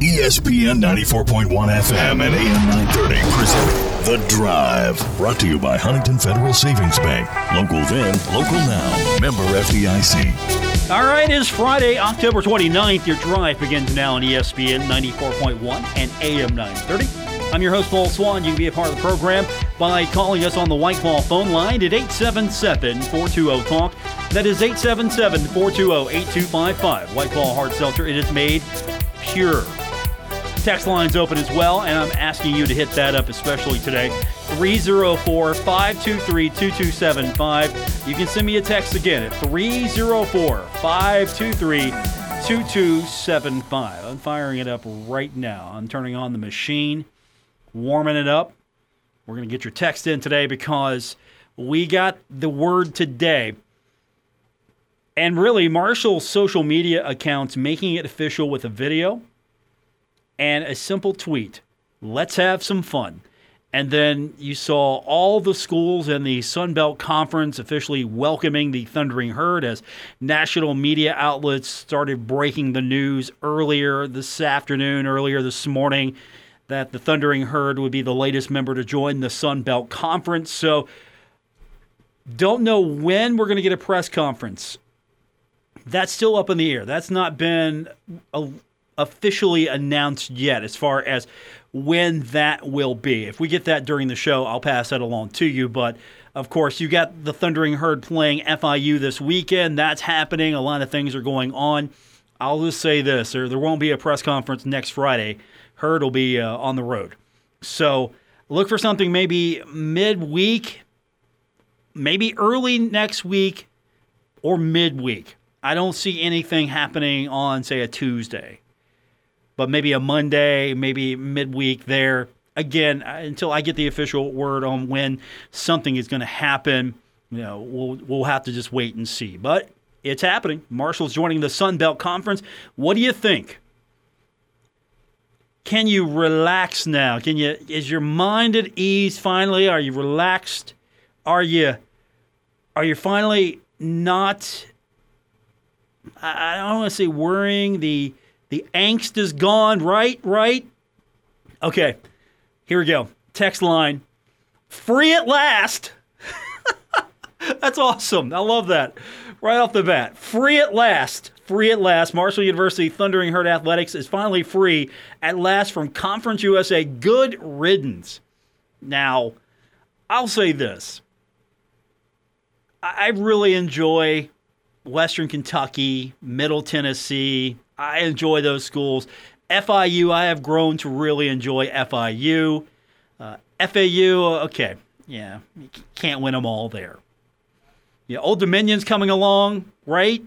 ESPN 94.1 FM and AM 930 present The Drive. Brought to you by Huntington Federal Savings Bank. Local then, local now. Member FDIC. All right, it's Friday, October 29th. Your drive begins now on ESPN 94.1 and AM 930. I'm your host, Paul Swann. You can be a part of the program by calling us on the White Claw phone line at 877 420 TALK. That is 877 420 8255. White Claw Hard Seltzer. It is made pure. Text line's open as well, and I'm asking you to hit that up, especially today. 304 523 2275. You can send me a text again at 304 523 2275. I'm firing it up right now. I'm turning on the machine warming it up. We're going to get your text in today because we got the word today. And really, Marshall's social media accounts making it official with a video and a simple tweet. Let's have some fun. And then you saw all the schools in the Sun Belt Conference officially welcoming the Thundering Herd as national media outlets started breaking the news earlier this afternoon, earlier this morning that the Thundering Herd would be the latest member to join the Sun Belt Conference. So, don't know when we're going to get a press conference. That's still up in the air. That's not been a, officially announced yet as far as when that will be. If we get that during the show, I'll pass that along to you. But of course, you got the Thundering Herd playing FIU this weekend. That's happening. A lot of things are going on. I'll just say this there, there won't be a press conference next Friday Herd will be uh, on the road. So look for something maybe midweek, maybe early next week, or midweek. I don't see anything happening on, say, a Tuesday, but maybe a Monday, maybe midweek there. Again, uh, until I get the official word on when something is going to happen, you know, we'll we'll have to just wait and see. But it's happening. Marshall's joining the Sun Belt Conference. What do you think? can you relax now? Can you is your mind at ease finally? Are you relaxed? Are you are you finally not I, don't want to say worrying, the the angst is gone, right? Right? Okay. Here we go. Text line. Free at last. That's awesome. I love that. Right off the bat. Free at last free at last. Marshall University Thundering Herd Athletics is finally free at last from Conference USA. Good riddance. Now, I'll say this. I really enjoy Western Kentucky, Middle Tennessee. I enjoy those schools. FIU, I have grown to really enjoy FIU. Uh, FAU, okay, yeah, you can't win them all there. Yeah, Old Dominion's coming along, right?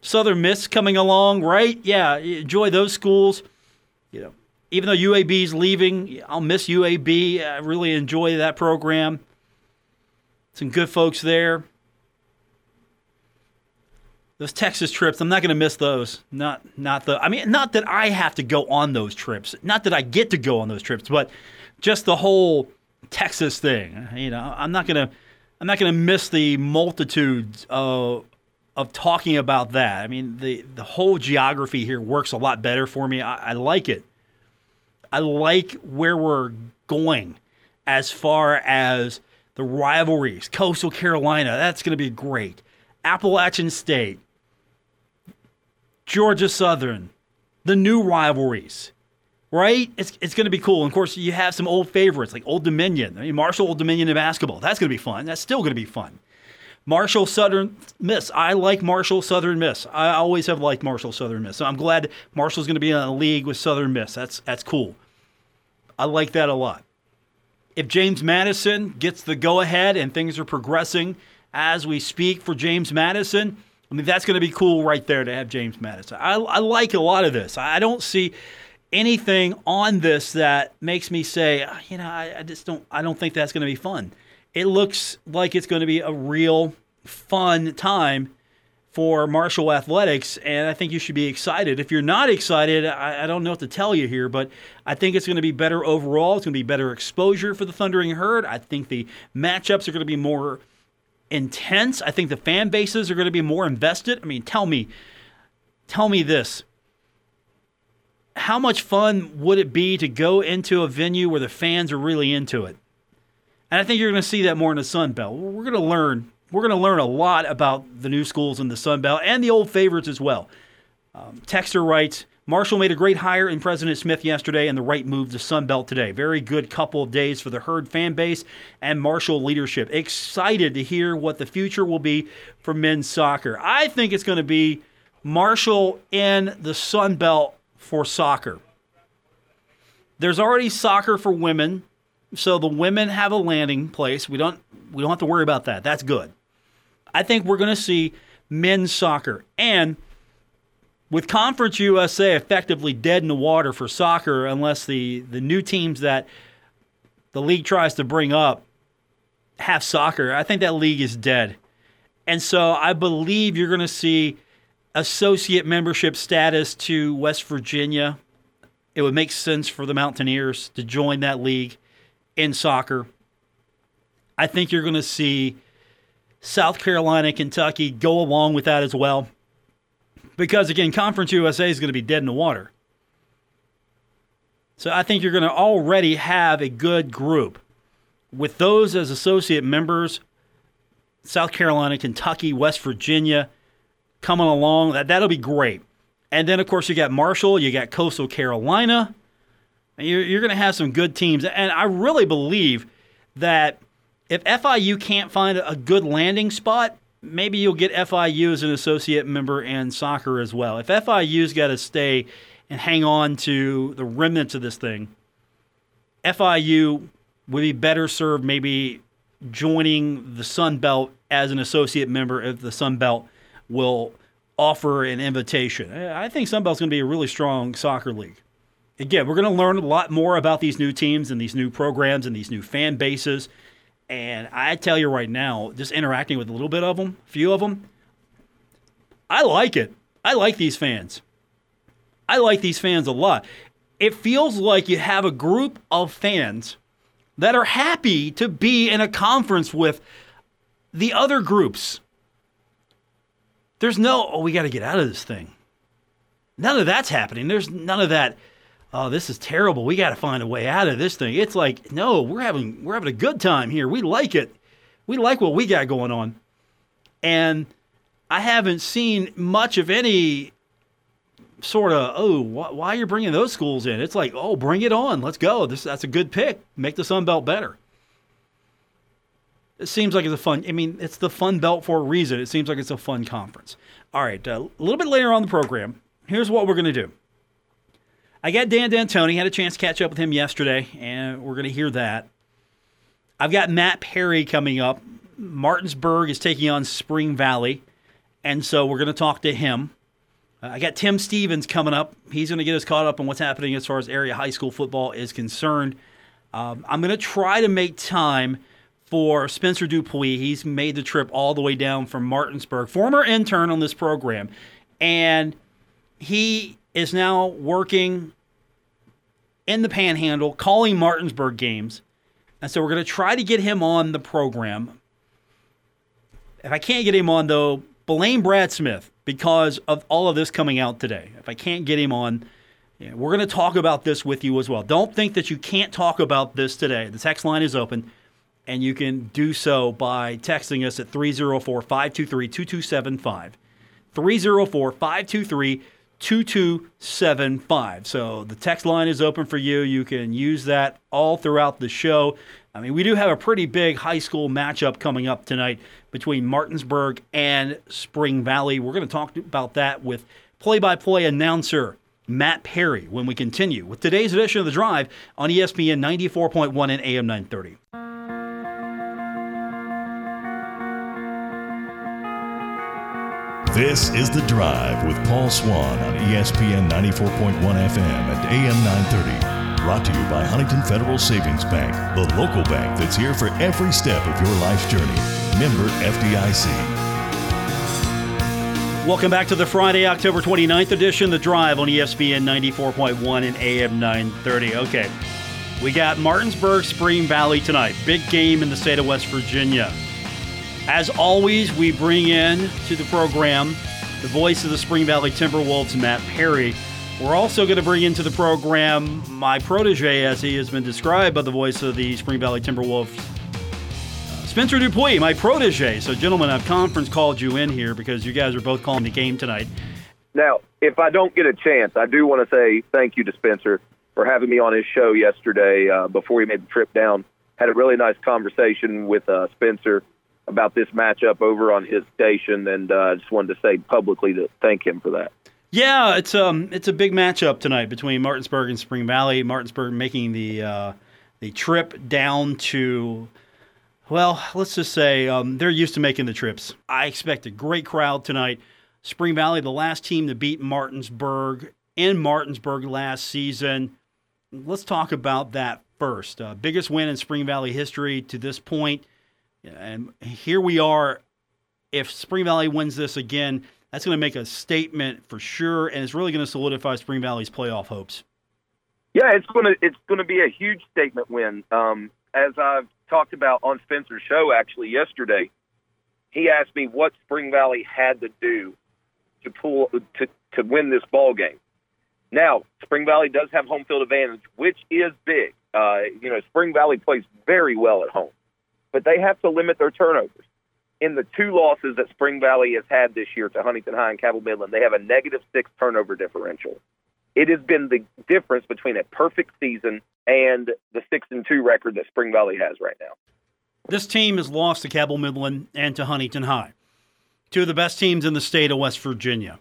Southern Miss coming along, right? Yeah, enjoy those schools. You know, even though UAB is leaving, I'll miss UAB. I really enjoy that program. Some good folks there. Those Texas trips, I'm not going to miss those. Not, not the. I mean, not that I have to go on those trips. Not that I get to go on those trips, but just the whole Texas thing. You know, I'm not going to. I'm not going to miss the multitudes of of talking about that. I mean, the the whole geography here works a lot better for me. I, I like it. I like where we're going as far as the rivalries. Coastal Carolina, that's going to be great. Appalachian State, Georgia Southern, the new rivalries, right? It's, it's going to be cool. And of course, you have some old favorites like Old Dominion. I mean, Marshall Old Dominion in basketball. That's going to be fun. That's still going to be fun. Marshall Southern Miss. I like Marshall Southern Miss. I always have liked Marshall Southern Miss. So I'm glad Marshall's going to be in a league with Southern Miss. That's that's cool. I like that a lot. If James Madison gets the go ahead and things are progressing as we speak for James Madison, I mean that's going to be cool right there to have James Madison. I, I like a lot of this. I don't see anything on this that makes me say, ah, you know, I, I just don't. I don't think that's going to be fun it looks like it's going to be a real fun time for Marshall Athletics, and I think you should be excited. If you're not excited, I, I, don't know what to tell you here, but I think it's going to be better overall. It's going to be better exposure for the Thundering Herd. I think the matchups are going to be more intense. I think the fan bases are going to be more invested. I mean, tell me, tell me this. how much fun would it be to go into a venue where the fans are really into it? And I think you're going to see that more in the Sun Belt. We're going to learn. We're going to learn a lot about the new schools in the Sun Belt and the old favorites as well. Um, Texter writes, Marshall made a great hire in President Smith yesterday and the right move to Sun Belt today. Very good couple of days for the Herd fan base and Marshall leadership. Excited to hear what the future will be for men's soccer. I think it's going to be Marshall in the Sun Belt for soccer. There's already soccer for women, so the women have a landing place. We don't we don't have to worry about that. That's good. I think we're going to see men's soccer and with Conference USA effectively dead in the water for soccer, unless the, the new teams that the league tries to bring up have soccer, I think that league is dead. And so I believe you're going to see associate membership status to West Virginia. It would make sense for the Mountaineers to join that league in soccer. I think you're going to see South Carolina, and Kentucky go along with that as well because again, Conference USA is going to be dead in the water. So I think you're going to already have a good group with those as associate members. South Carolina, Kentucky, West Virginia coming along. That that'll be great. And then of course you got Marshall, you got Coastal Carolina. You're, you're going to have some good teams, and I really believe that if FIU can't find a good landing spot, maybe you'll get FIU as an associate member in soccer as well. If FIU's got to stay and hang on to the remnants of this thing, FIU would be better served maybe joining the Sun Belt as an associate member if the Sun Belt will offer an invitation. I think Sun Belt's going to be a really strong soccer league. Again, we're going to learn a lot more about these new teams and these new programs and these new fan bases and I tell you right now, just interacting with a little bit of them, a few of them, I like it. I like these fans. I like these fans a lot. It feels like you have a group of fans that are happy to be in a conference with the other groups. There's no, oh, we got to get out of this thing. None of that's happening. There's none of that oh, this is terrible. We got to find a way out of this thing. It's like, no, we're having we're having a good time here. We like it. We like what we got going on. And I haven't seen much of any sort of, oh, wh- why you're bringing those schools in? It's like, oh, bring it on. Let's go. This that's a good pick. Make the Sun Belt better. It seems like it's a fun. I mean, it's the Fun Belt for a reason. It seems like it's a fun conference. All right, uh, a little bit later on the program, here's what we're going to do. I got Dan D'Antoni. Had a chance to catch up with him yesterday, and we're going to hear that. I've got Matt Perry coming up. Martinsburg is taking on Spring Valley, and so we're going to talk to him. Uh, I got Tim Stephens coming up. He's going to get us caught up on what's happening as far as area high school football is concerned. Um, I'm going to try to make time for Spencer Dupuy. He's made the trip all the way down from Martinsburg, former intern on this program, and he is now working in the panhandle, calling Martinsburg games. And so we're going to try to get him on the program. If I can't get him on, though, blame Brad Smith because of all of this coming out today. If I can't get him on, yeah, we're going to talk about this with you as well. Don't think that you can't talk about this today. The text line is open, and you can do so by texting us at 304 523 2275. 304 523 2275. So the text line is open for you. You can use that all throughout the show. I mean, we do have a pretty big high school matchup coming up tonight between Martinsburg and Spring Valley. We're going to talk about that with play by play announcer Matt Perry when we continue with today's edition of The Drive on ESPN 94.1 and AM 930. This is The Drive with Paul Swann on ESPN 94.1 FM and AM 930. Brought to you by Huntington Federal Savings Bank, the local bank that's here for every step of your life's journey. Member FDIC. Welcome back to the Friday, October 29th edition, The Drive on ESPN 94.1 and AM 930. Okay, we got Martinsburg Spring Valley tonight. Big game in the state of West Virginia. As always, we bring in to the program the voice of the Spring Valley Timberwolves, Matt Perry. We're also going to bring into the program my protege, as he has been described by the voice of the Spring Valley Timberwolves, uh, Spencer Dupuy, my protege. So, gentlemen, I've conference called you in here because you guys are both calling the game tonight. Now, if I don't get a chance, I do want to say thank you to Spencer for having me on his show yesterday uh, before he made the trip down. Had a really nice conversation with uh, Spencer about this matchup over on his station, and I uh, just wanted to say publicly to thank him for that. Yeah, it's um it's a big matchup tonight between Martinsburg and Spring Valley. Martinsburg making the uh, the trip down to well, let's just say um, they're used to making the trips. I expect a great crowd tonight. Spring Valley, the last team to beat Martinsburg in Martinsburg last season. Let's talk about that first. Uh, biggest win in Spring Valley history to this point. And here we are. If Spring Valley wins this again, that's going to make a statement for sure, and it's really going to solidify Spring Valley's playoff hopes. Yeah, it's going to it's going to be a huge statement win. Um, as I've talked about on Spencer's show actually yesterday, he asked me what Spring Valley had to do to pull to to win this ball game. Now, Spring Valley does have home field advantage, which is big. Uh, you know, Spring Valley plays very well at home, but they have to limit their turnovers in the two losses that Spring Valley has had this year to Huntington High and Cabell Midland, they have a negative six turnover differential. It has been the difference between a perfect season and the six and two record that Spring Valley has right now. This team has lost to Cabell Midland and to Huntington High, two of the best teams in the state of West Virginia.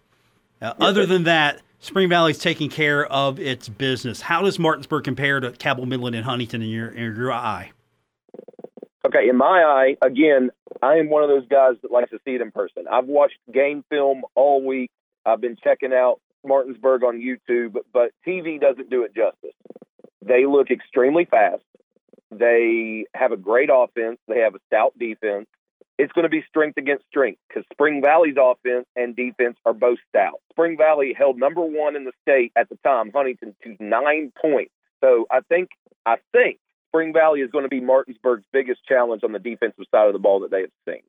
Uh, other than that, Spring Valley's taking care of its business. How does Martinsburg compare to Cabell Midland and Huntington in your in your eye? Okay, in my eye, again, I am one of those guys that likes to see it in person. I've watched game film all week. I've been checking out Martinsburg on YouTube, but TV doesn't do it justice. They look extremely fast. They have a great offense. They have a stout defense. It's going to be strength against strength because Spring Valley's offense and defense are both stout. Spring Valley held number one in the state at the time, Huntington, to nine points. So I think I think Spring Valley is going to be Martinsburg's biggest challenge on the defensive side of the ball that they have seen.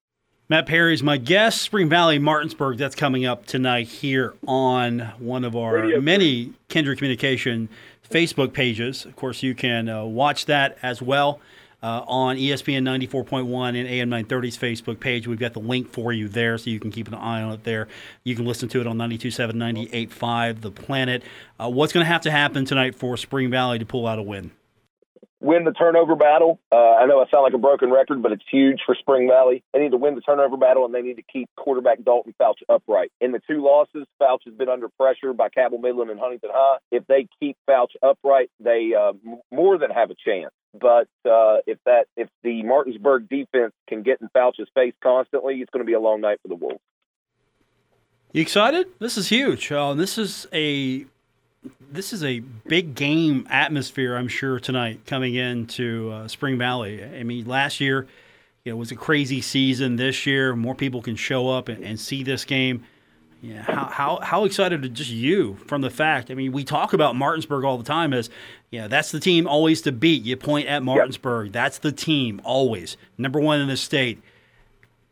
Matt Perry is my guest. Spring Valley, Martinsburg. That's coming up tonight here on one of our Radio many Kindred Communication Facebook pages. Of course, you can uh, watch that as well uh, on ESPN 94.1 and AM 930's Facebook page. We've got the link for you there, so you can keep an eye on it there. You can listen to it on 92.7, 98.5, The Planet. Uh, what's going to have to happen tonight for Spring Valley to pull out a win? Win the turnover battle. Uh, I know I sound like a broken record, but it's huge for Spring Valley. They need to win the turnover battle, and they need to keep quarterback Dalton Fouch upright. In the two losses, Fouch has been under pressure by Cabell Midland and Huntington High. If they keep Fouch upright, they uh, more than have a chance. But uh, if that if the Martinsburg defense can get in Fouch's face constantly, it's going to be a long night for the Wolves. You excited? This is huge. Uh, this is a this is a big game atmosphere, I'm sure, tonight coming into uh, Spring Valley. I mean, last year, it was a crazy season. This year, more people can show up and, and see this game. Yeah, how, how how excited are just you from the fact? I mean, we talk about Martinsburg all the time as, yeah, that's the team always to beat. You point at Martinsburg, yep. that's the team always number one in the state.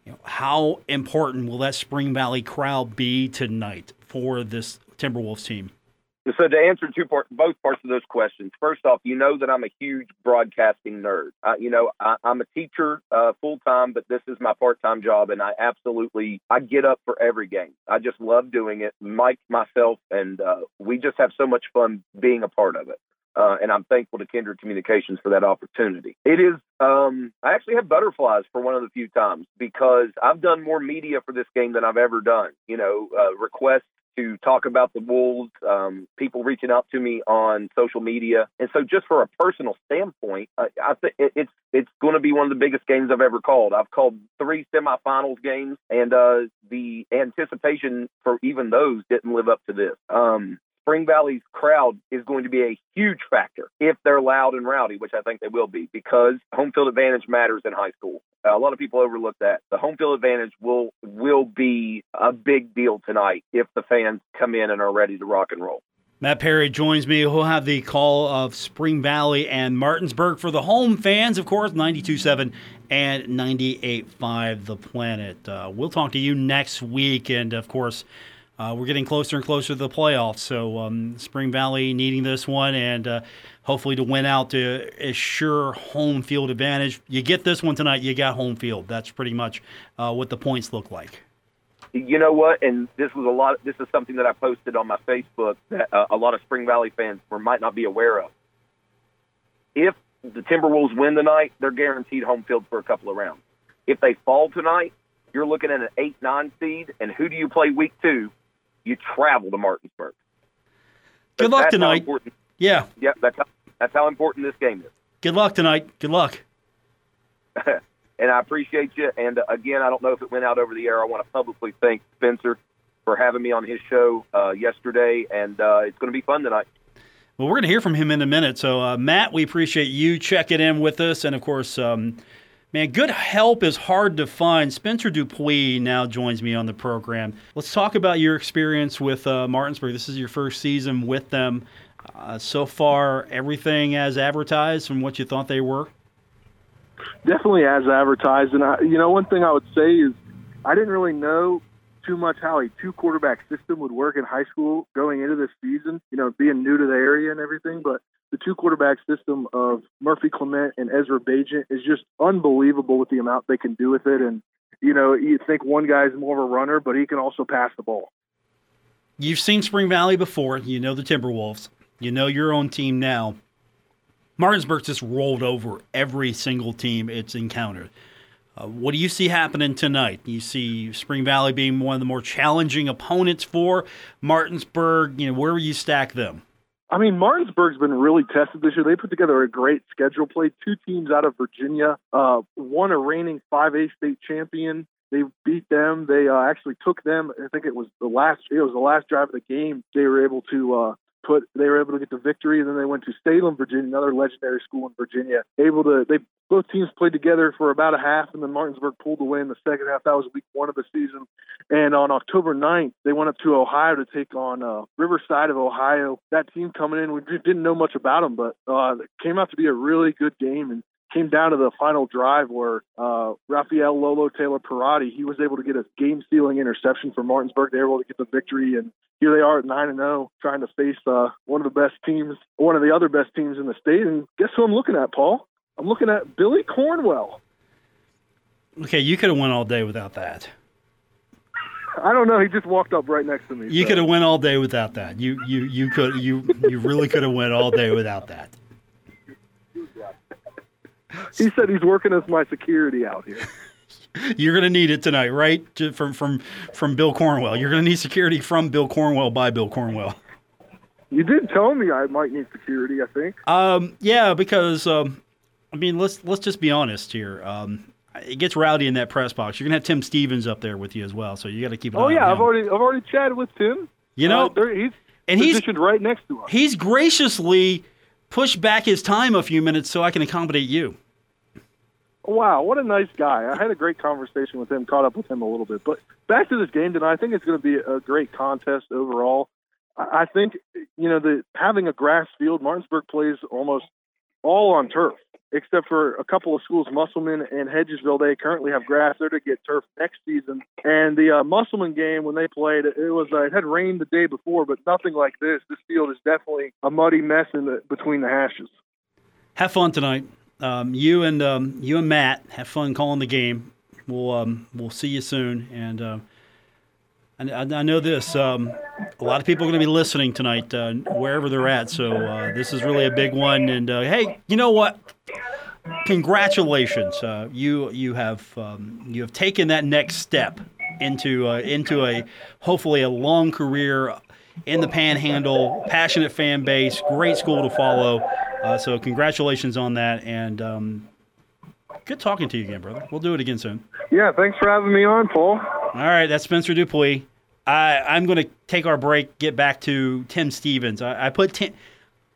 You know, how important will that Spring Valley crowd be tonight for this Timberwolves team? So to answer two part, both parts of those questions, first off, you know that I'm a huge broadcasting nerd. Uh, you know, I, am a teacher uh, full time, but this is my part time job, and I absolutely I get up for every game. I just love doing it. Mike, myself, and uh, we just have so much fun being a part of it. Uh, and I'm thankful to Kindred Communications for that opportunity. It is, um, I actually have butterflies for one of the few times because I've done more media for this game than I've ever done. You know, uh, requests to talk about the Wolves, um, people reaching out to me on social media. And so, just for a personal standpoint, I, I think it's it's going to be one of the biggest games I've ever called. I've called three semifinals games, and uh, the anticipation for even those didn't live up to this. Um, Spring Valley's crowd is going to be a huge factor if they're loud and rowdy, which I think they will be, because home field advantage matters in high school. Uh, a lot of people overlook that. The home field advantage will will be a big deal tonight if the fans come in and are ready to rock and roll. Matt Perry joins me. We'll have the call of Spring Valley and Martinsburg for the home fans, of course, 92.7 and 98.5 The Planet. Uh, we'll talk to you next week. And, of course, Uh, we're getting closer and closer to the playoffs, so um, Spring Valley needing this one and uh, hopefully to win out to assure home field advantage. You get this one tonight, you got home field. That's pretty much uh, what the points look like. You know what? And this was a lot. This is something that I posted on my Facebook that uh, a lot of Spring Valley fans might not be aware of. If the Timberwolves win tonight, they're guaranteed home field for a couple of rounds. If they fall tonight, you're looking at an eight nine seed, and who do you play week two? You travel to Martinsburg. Good luck tonight. Yeah. Yeah, that's how, that's how important this game is. Good luck tonight. Good luck. and I appreciate you. And uh, again, I don't know if it went out over the air. I want to publicly thank Spencer for having me on his show uh, yesterday, and uh, it's going to be fun tonight. Well, we're going to hear from him in a minute. So, uh, Matt, we appreciate you checking in with us, and of course. Um, Man, good help is hard to find. Spencer Dupuis now joins me on the program. Let's talk about your experience with uh, Martinsburg. This is your first season with them. Uh, so far, everything as advertised from what you thought they were? Definitely as advertised. And, I, you know, one thing I would say is I didn't really know too much how a two quarterback system would work in high school going into this season, you know, being new to the area and everything. But the two quarterback system of Murphy Clement and Ezra Bagent is just unbelievable with the amount they can do with it. And, you know, you think one guy's more of a runner, but he can also pass the ball. You've seen Spring Valley before. You know the Timberwolves. You know your own team now. Martinsburg just rolled over every single team it's encountered. Uh, what do you see happening tonight? You see Spring Valley being one of the more challenging opponents for Martinsburg. You know, where will you stack them? I mean, Martinsburg's been really tested this year. They put together a great schedule. Played two teams out of Virginia. Uh, won a reigning 5A state champion. They beat them. They uh, actually took them. I think it was the last. It was the last drive of the game. They were able to uh, put they were able to get the victory and then they went to Salem, Virginia, another legendary school in Virginia. Able to they both teams played together for about a half and then Martinsburg pulled away in the second half. That was week one of the season. And on October 9th, they went up to Ohio to take on uh, Riverside of Ohio. That team coming in, we didn't know much about them, but uh, it came out to be a really good game and came down to the final drive where uh, Rafael Lolo Taylor Parati he was able to get a game sealing interception for Martinsburg. They were able to get the victory, and here they are at nine and zero, oh, trying to face uh, one of the best teams, one of the other best teams in the state. And guess who I'm looking at, Paul? I'm looking at Billy Cornwell. Okay, you could have went all day without that. I don't know. He just walked up right next to me. You so. could have went all day without that. You you you could you you really could have went all day without that. He said he's working as my security out here. You're going to need it tonight, right? From from from Bill Cornwell. You're going to need security from Bill Cornwell by Bill Cornwell. You did tell me I might need security. I think. Um, yeah, because um, I mean, let's let's just be honest here. Um, it gets rowdy in that press box. You're gonna have Tim Stephens up there with you as well, so you got to keep. An oh yeah, I've already I've already chatted with Tim. You know, uh, he's and positioned he's right next to us. He's graciously pushed back his time a few minutes so I can accommodate you. Wow, what a nice guy. I had a great conversation with him, caught up with him a little bit. But back to this game tonight, I think it's going to be a great contest overall. I think, you know, the having a grass field, Martinsburg plays almost all on turf, except for a couple of schools, Musselman and Hedgesville. They currently have grass. They're to get turf next season. And the uh, Musselman game, when they played, it was uh, it had rained the day before, but nothing like this. This field is definitely a muddy mess in the, between the hashes. Have fun tonight um, you and um, you and Matt have fun calling the game. We'll um, we'll see you soon, and uh, I, I, know this. Um, a lot of people are going to be listening tonight, uh, wherever they're at. So uh, this is really a big one. And uh, hey, you know what? Congratulations! Uh, you you have um, you have taken that next step into uh, into a hopefully a long career in the Panhandle. Passionate fan base, great school to follow. Uh, so congratulations on that, and um, good talking to you again, brother. We'll do it again soon. Yeah, thanks for having me on, Paul. All right, that's Spencer Dupuis. I, I'm going to take our break, get back to Tim Stephens. I, I put Tim,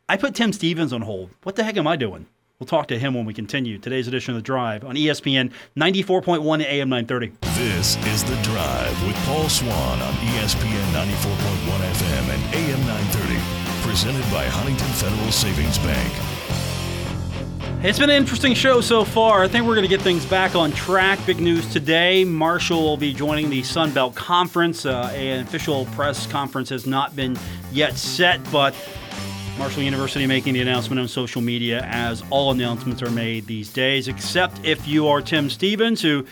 I put Tim Stephens on hold. What the heck am I doing? We'll talk to him when we continue today's edition of The Drive on ESPN 94.1 AM 930. This is The Drive with Paul Swann on ESPN 94.1 FM and AM 930 presented by Huntington Federal Savings Bank. It's been an interesting show so far. I think we're going to get things back on track. Big news today Marshall will be joining the Sun Belt Conference. Uh, an official press conference has not been yet set, but Marshall University making the announcement on social media as all announcements are made these days, except if you are Tim Stephens, who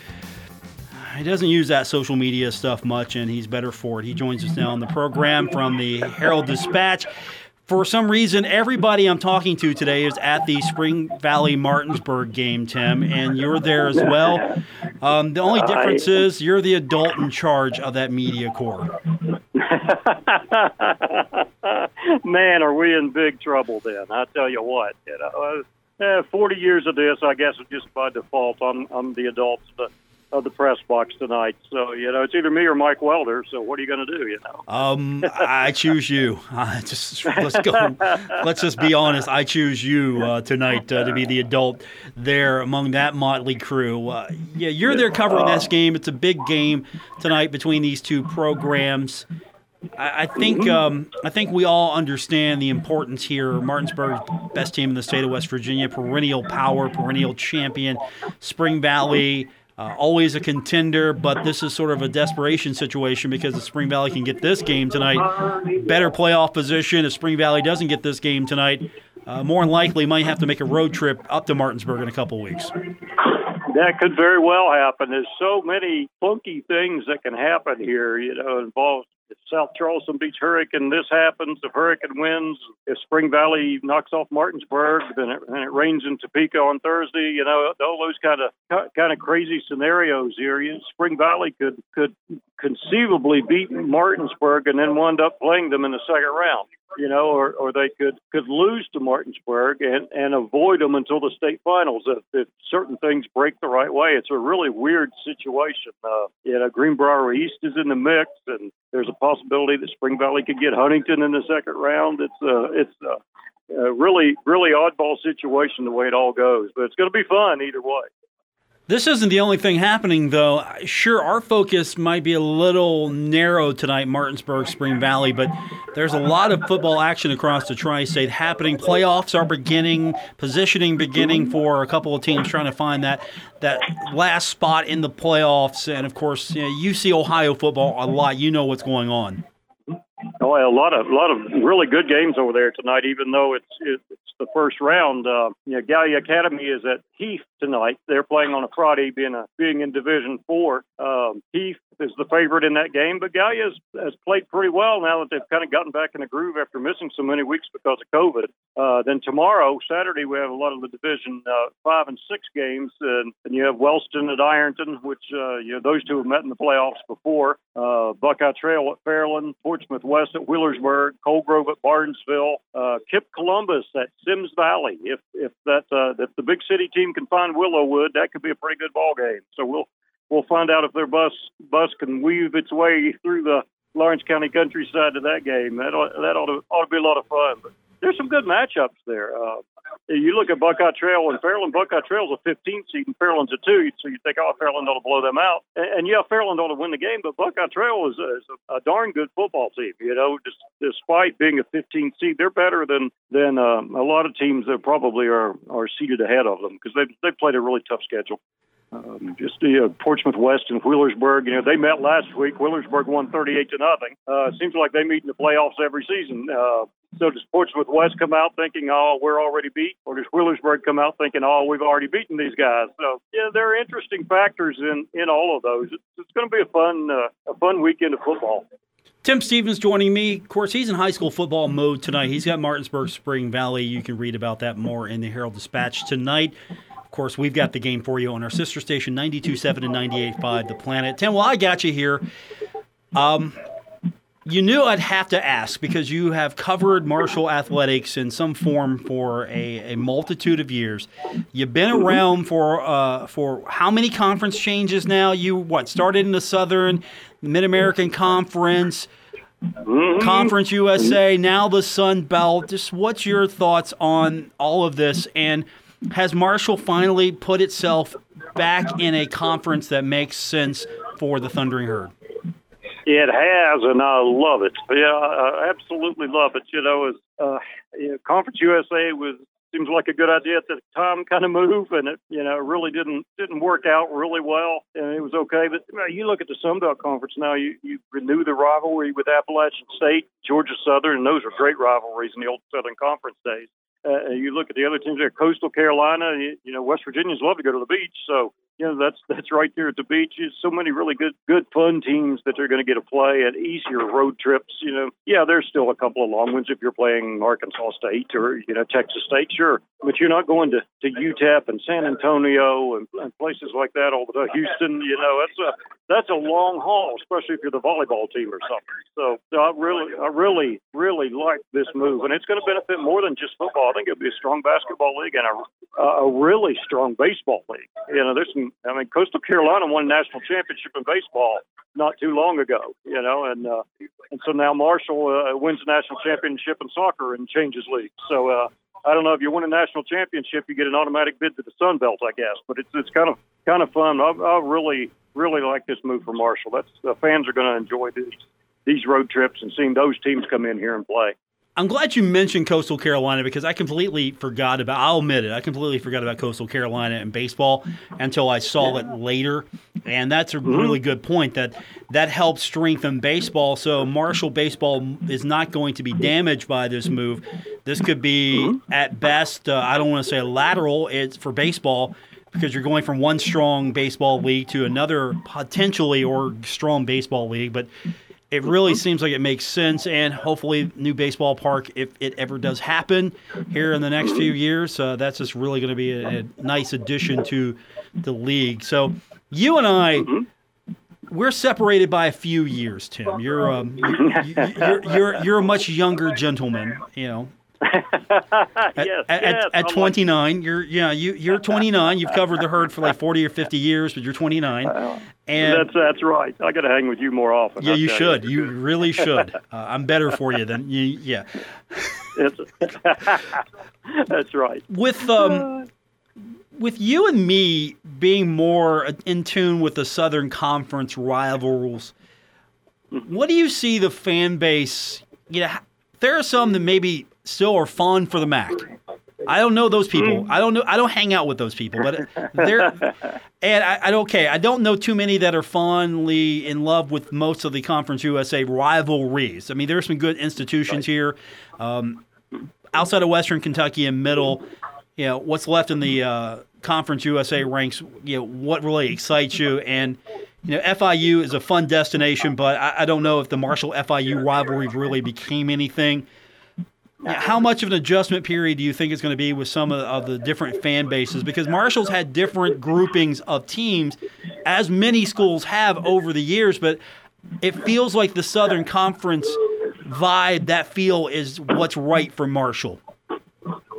he doesn't use that social media stuff much, and he's better for it. He joins us now on the program from the Herald Dispatch for some reason, everybody I'm talking to today is at the Spring Valley Martinsburg game, Tim, and you're there as well. Um, the only difference is you're the adult in charge of that media corps. Man, are we in big trouble then? I tell you what, you know, uh, 40 years of this, I guess, just by default, I'm, I'm the adult of the press box tonight. So you know, it's either me or Mike Welder. So what are you going to do? You know. Um, I choose you. Uh, just let's go. let's just be honest. I choose you uh, tonight uh, to be the adult there among that motley crew. Uh, yeah, you're there covering this game. It's a big game tonight between these two programs. I, I think um, I think we all understand the importance here. Martinsburg, best team in the state of West Virginia, perennial power, perennial champion. Spring Valley uh, always a contender, but this is sort of a desperation situation because if Spring Valley can get this game tonight, better playoff position. If Spring Valley doesn't get this game tonight, uh, more than likely might have to make a road trip up to Martinsburg in a couple weeks. That could very well happen. There's so many funky things that can happen here. You know, involves if South Charleston beats Hurricane, this happens. If Hurricane wins, if Spring Valley knocks off Martinsburg, then it, and it rains in Topeka on Thursday. You know, all those kind of kind of crazy scenarios here. Spring Valley could could conceivably beat Martinsburg and then wind up playing them in the second round you know, or, or they could, could lose to Martinsburg and, and avoid them until the state finals if, if certain things break the right way. It's a really weird situation. Uh, you know, Greenbrier East is in the mix, and there's a possibility that Spring Valley could get Huntington in the second round. It's uh, it's uh, a really, really oddball situation the way it all goes, but it's going to be fun either way. This isn't the only thing happening, though. Sure, our focus might be a little narrow tonight, Martinsburg, Spring Valley, but there's a lot of football action across the tri state happening. Playoffs are beginning, positioning beginning for a couple of teams trying to find that, that last spot in the playoffs. And of course, you, know, you see Ohio football a lot. You know what's going on. Oh, a lot of a lot of really good games over there tonight. Even though it's it's the first round, uh, you know, Gallia Academy is at Heath tonight. They're playing on a Friday, being a being in Division Four. Um, Heath is the favorite in that game, but Gallia has, has played pretty well now that they've kind of gotten back in the groove after missing so many weeks because of COVID. Uh, then tomorrow, Saturday, we have a lot of the Division uh, Five and Six games, and, and you have Wellston at Ironton, which uh, you know those two have met in the playoffs before. Uh, Buckeye Trail at Fairland, Portsmouth West at Wheelersburg, Coal Grove at Barnesville, uh, KIPP Columbus at Symmes Valley. If if that uh, if the big city team can find Willowood, that could be a pretty good ball game. So we'll we'll find out if their bus bus can weave its way through the Lawrence County countryside to that game. That ought, that ought to ought to be a lot of fun. But there's some good matchups there. Uh, you look at Buckeye Trail and Fairland. Buckeye Trail's a 15 seed and Fairland's a two, so you think, oh, Fairland ought to blow them out. And, and yeah, Fairland ought to win the game, but Buckeye Trail is, a, is a, a darn good football team. You know, just, despite being a 15 seed, they're better than than um, a lot of teams that probably are are seated ahead of them because they've they've played a really tough schedule. Um, just the uh, Portsmouth West and Wheelersburg. You know, they met last week. Wheelersburg won 38 to nothing. Uh, seems like they meet in the playoffs every season. Uh, so does Portsmouth West come out thinking, oh, we're already beat, or does Wheelersburg come out thinking, oh, we've already beaten these guys? So yeah, there are interesting factors in in all of those. It's, it's going to be a fun uh, a fun weekend of football. Tim Stephens joining me. Of course, he's in high school football mode tonight. He's got Martinsburg Spring Valley. You can read about that more in the Herald Dispatch tonight. Of course, we've got the game for you on our sister station, 92.7 and 98.5, The Planet. Tim, well, I got you here. Um, you knew I'd have to ask because you have covered Marshall athletics in some form for a, a multitude of years. You've been around for uh, for how many conference changes now? You what started in the Southern Mid American Conference, mm-hmm. Conference USA, now the Sun Belt. Just what's your thoughts on all of this and – has Marshall finally put itself back in a conference that makes sense for the Thundering Herd? It has, and I love it. Yeah, I absolutely love it. You know, uh, Conference USA was seems like a good idea at the time kind of move, and it you know really didn't didn't work out really well, and it was okay. But you, know, you look at the Sun Belt Conference now, you you renew the rivalry with Appalachian State, Georgia Southern, and those were great rivalries in the old Southern Conference days. Uh, you look at the other teams there, Coastal Carolina. You, you know, West Virginians love to go to the beach, so you know that's that's right there at the beach. There's so many really good, good fun teams that they're going to get to play at easier road trips. You know, yeah, there's still a couple of long ones if you're playing Arkansas State or you know Texas State, sure, but you're not going to to UTEP and San Antonio and, and places like that all the time. Houston, you know, that's a that's a long haul, especially if you're the volleyball team or something. So I really, I really, really like this move, and it's going to benefit more than just football. I think it'll be a strong basketball league and a a really strong baseball league. You know, there's some I mean, Coastal Carolina won a national championship in baseball not too long ago, you know, and uh, and so now Marshall uh, wins a national championship in soccer and changes leagues. So uh, I don't know if you win a national championship, you get an automatic bid to the Sun Belt, I guess. But it's it's kind of kind of fun. I, I really really like this move for Marshall. That's the fans are going to enjoy these these road trips and seeing those teams come in here and play. I'm glad you mentioned Coastal Carolina because I completely forgot about. I'll admit it. I completely forgot about Coastal Carolina and baseball until I saw it later, and that's a mm-hmm. really good point. That that helps strengthen baseball. So Marshall baseball is not going to be damaged by this move. This could be mm-hmm. at best. Uh, I don't want to say lateral. It's for baseball because you're going from one strong baseball league to another potentially or strong baseball league, but it really seems like it makes sense, and hopefully, new baseball park, if it ever does happen here in the next few years, uh, that's just really going to be a, a, nice addition to the league. So, you and I, we're separated by a few years. Tim, you're um, you're, you're, you're, you're a much younger gentleman, you know. at, yes, at, yes, at, 29, like... you're yeah you you're 29. You've covered the herd for like 40 or 50 years, but you're 29. And that's that's right. I got to hang with you more often. Yeah, you should. You. you really should. Uh, I'm better for you than you. Yeah. that's right. With um, with you and me being more in tune with the Southern Conference rivals, mm-hmm. what do you see the fan base? You know, there are some that maybe still are fond for the MAC. I don't know those people. Mm. I don't know. I don't hang out with those people, but they're and I, I don't okay. I don't know too many that are fondly in love with most of the Conference USA rivalries. I mean, there are some good institutions here, um, outside of Western Kentucky and Middle. You know, what's left in the uh, Conference USA ranks. You know, what really excites you and. You know, FIU is a fun destination, but I, I don't know if the Marshall FIU rivalry really became anything. How much of an adjustment period do you think it's going to be with some of, of, the different fan bases? Because Marshall's had different groupings of teams, as many schools have over the years, but it feels like the Southern Conference vibe, that feel is what's right for Marshall.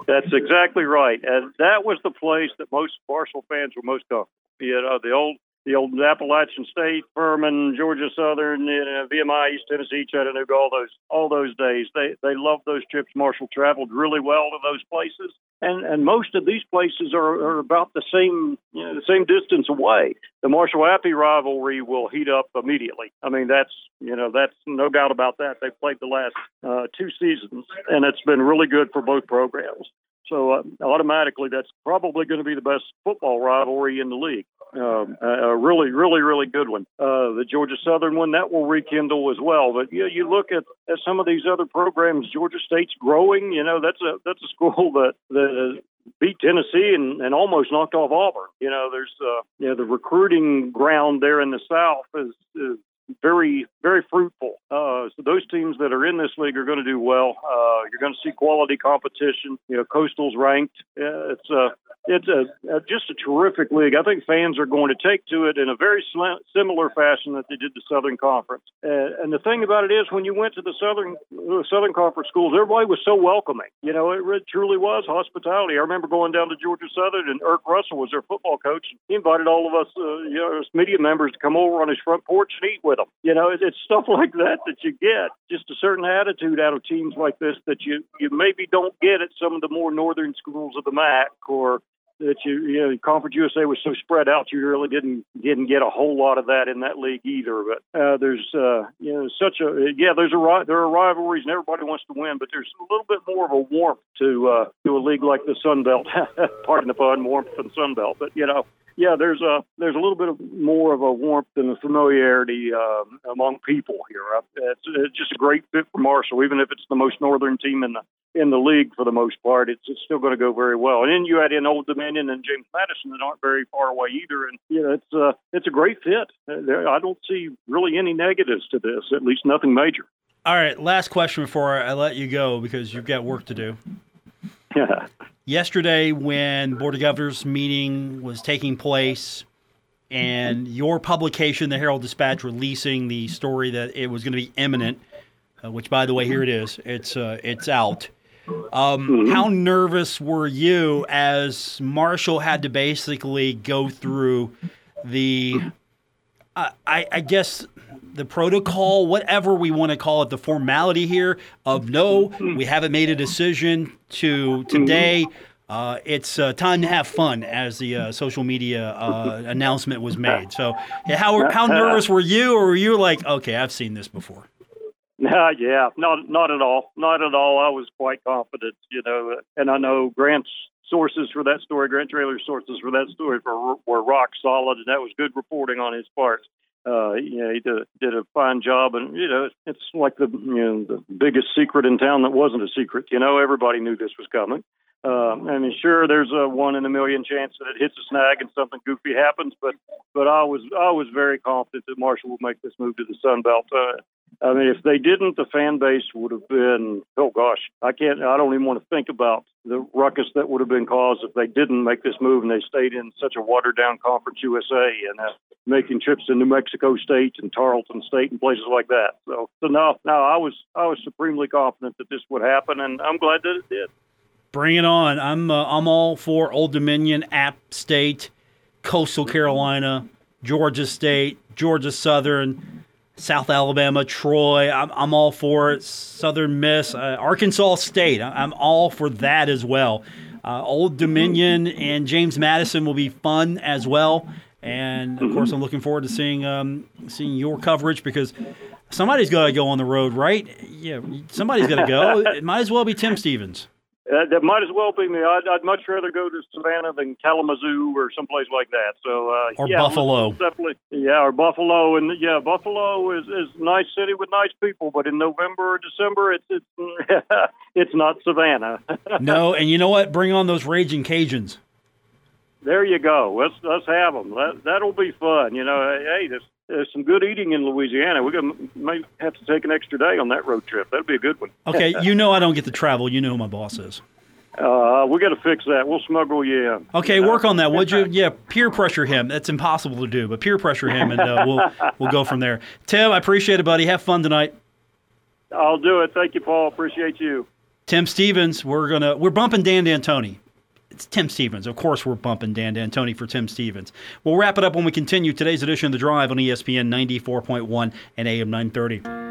That's exactly right. And that was the place that most Marshall fans were most comfortable. You uh, know, the old the old Appalachian State, Furman, Georgia Southern, know, VMI, East Tennessee, Chattanooga, all those all those days. They they loved those trips. Marshall traveled really well to those places, and and most of these places are, are about the same you know the same distance away. The Marshall Appy rivalry will heat up immediately. I mean that's you know that's no doubt about that. They've played the last uh, two seasons, and it's been really good for both programs. So uh, automatically, that's probably going to be the best football rivalry in the league. Um, a really, really, really good one. Uh, the Georgia Southern one that will rekindle as well. But yeah, you look at, at some of these other programs. Georgia State's growing. You know, that's a that's a school that that beat Tennessee and, and almost knocked off Auburn. You know, there's uh, you know the recruiting ground there in the South is, is very, very fruitful. Uh, so those teams that are in this league are going to do well. Uh, you're going to see quality competition. You know, Coastal's ranked. Uh, it's a it's a, a, just a terrific league. I think fans are going to take to it in a very sl- similar fashion that they did the Southern Conference. Uh, and the thing about it is, when you went to the Southern uh, Southern Conference schools, everybody was so welcoming. You know, it, it truly was hospitality. I remember going down to Georgia Southern, and Erk Russell was their football coach. He invited all of us, uh, you know, as media members, to come over on his front porch and eat with him. You know, it, it's stuff like that that you get. Just a certain attitude out of teams like this that you you maybe don't get at some of the more northern schools of the MAC or that you, you know, Conference USA was so spread out, you really didn't didn't get a whole lot of that in that league either. But uh, there's, uh, you know, such a yeah, there's a there are rivalries and everybody wants to win, but there's a little bit more of a warmth to uh, to a league like the Sun Belt. Pardon the pun, warmth from Sun Belt, but you know, yeah, there's a there's a little bit of more of a warmth and a familiarity um, among people here. It's, it's just a great fit for Marshall, even if it's the most northern team in the in the league for the most part. It's, it's still going to go very well. And then you add in Old Dominion and James Madison that aren't very far away either, and yeah, it's uh, it's a great fit. I don't see really any negatives to this, at least nothing major. All right, last question before I let you go because you've got work to do. Yesterday, when Board of Governors meeting was taking place, and your publication, the Herald Dispatch, releasing the story that it was going to be imminent, uh, which, by the way, here it is. It's uh, it's out. Um, mm-hmm. How nervous were you as Marshall had to basically go through the, I, I guess, the protocol, whatever we want to call it, the formality here of no, we haven't made a decision to today. Uh, it's uh, time to have fun, as the uh, social media uh, announcement was made. So, how how nervous were you, or were you like, okay, I've seen this before? Uh, yeah, not not at all, not at all. I was quite confident, you know, and I know Grant's sources for that story, Grant Traylor's sources for that story were, were rock solid, and that was good reporting on his part uh, you know, he did, did a fine job, and you know, it's like the you know the biggest secret in town that wasn't a secret. You know, everybody knew this was coming. Um, I mean, sure, there's a one in a million chance that it hits a snag and something goofy happens, but but I was I was very confident that Marshall would make this move to the Sun Belt. Uh, I mean, if they didn't, the fan base would have been, oh gosh, I can't, I don't even want to think about the ruckus that would have been caused if they didn't make this move and they stayed in such a watered down Conference USA and uh, making trips to New Mexico State and Tarleton State and places like that. So, so no, no, I was, I was supremely confident that this would happen, and I'm glad that it did. Bring it on! I'm, uh, I'm all for Old Dominion, App State, Coastal Carolina, Georgia State, Georgia Southern South Alabama, Troy. I'm, I'm all for it. Southern Miss, uh, Arkansas State. I'm all for that as well. Uh, Old Dominion and James Madison will be fun as well. And of course, I'm looking forward to seeing um, seeing your coverage because somebody's got to go on the road, right? Yeah, somebody's got to go. It might as well be Tim Stephens. Uh, that might as well be me. I'd, I'd, much rather go to Savannah than Kalamazoo or someplace like that. So uh, or yeah, Buffalo, definitely. Yeah, or Buffalo, and yeah, Buffalo is is a nice city with nice people, but in November or December, it's it's it's not Savannah. no, and you know what? Bring on those raging Cajuns. There you go. Let's let's have them. That that'll be fun. You know, hey, this there's some good eating in Louisiana. We're gonna may have to take an extra day on that road trip. That'd be a good one. okay, you know I don't get to travel. You know who my boss is. Uh, we got to fix that. We'll smuggle you in. Okay, work on that, would you? Yeah, peer pressure him. That's impossible to do, but peer pressure him, and uh, we'll we'll go from there. Tim, I appreciate it, buddy. Have fun tonight. I'll do it. Thank you, Paul. Appreciate you. Tim Stephens, we're gonna we're bumping Dan D'Antoni it's Tim Stephens. Of course, we're bumping Dan D'Antoni for Tim Stephens. We'll wrap it up when we continue today's edition of The Drive on ESPN 94.1 and AM 930.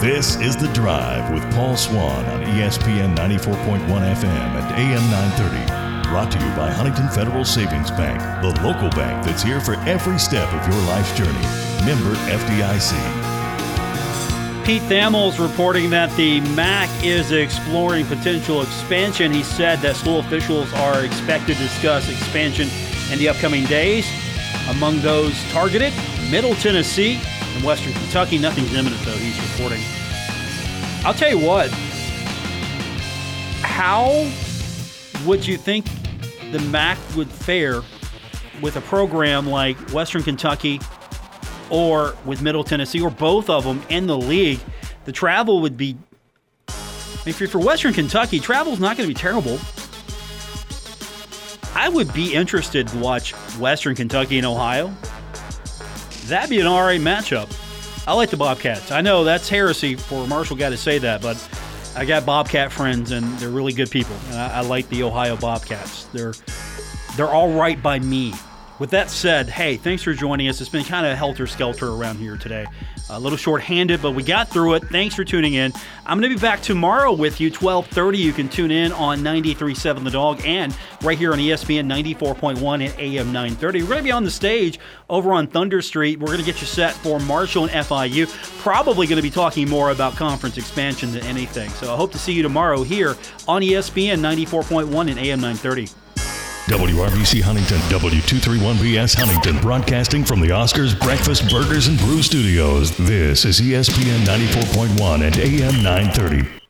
This is The Drive with Paul Swann on ESPN 94.1 FM and AM 930. Brought to you by Huntington Federal Savings Bank, the local bank that's here for every step of your life's journey. Member FDIC. Pete Thamel's reporting that the MAC is exploring potential expansion. He said that school officials are expected to discuss expansion in the upcoming days. Among those targeted, Middle Tennessee and Western Kentucky. Nothing's imminent, though, he's reporting. I'll tell you what, how would you think the MAC would fare with a program like Western Kentucky or with Middle Tennessee or both of them in the league, the travel would be. If you're for Western Kentucky, travel's not going to be terrible. I would be interested to watch Western Kentucky and Ohio. That'd be an RA matchup. I like the Bobcats. I know that's heresy for a Marshall guy to say that, but I got Bobcat friends and they're really good people. I, I like the Ohio Bobcats. They're they're all right by me. With that said, hey, thanks for joining us. It's been kind of helter skelter around here today. A little short-handed, but we got through it. Thanks for tuning in. I'm going to be back tomorrow with you, 12:30. You can tune in on 93.7 The Dog and right here on ESPN 94.1 at AM 930. We're going to be on the stage over on Thunder Street. We're going to get you set for Marshall and FIU. Probably going to be talking more about conference expansion than anything. So I hope to see you tomorrow here on ESPN 94.1 and AM 930. WRVC Huntington, W231BS Huntington, broadcasting from the Oscars Breakfast Burgers and Brew Studios. This is ESPN 94.1 and AM 930.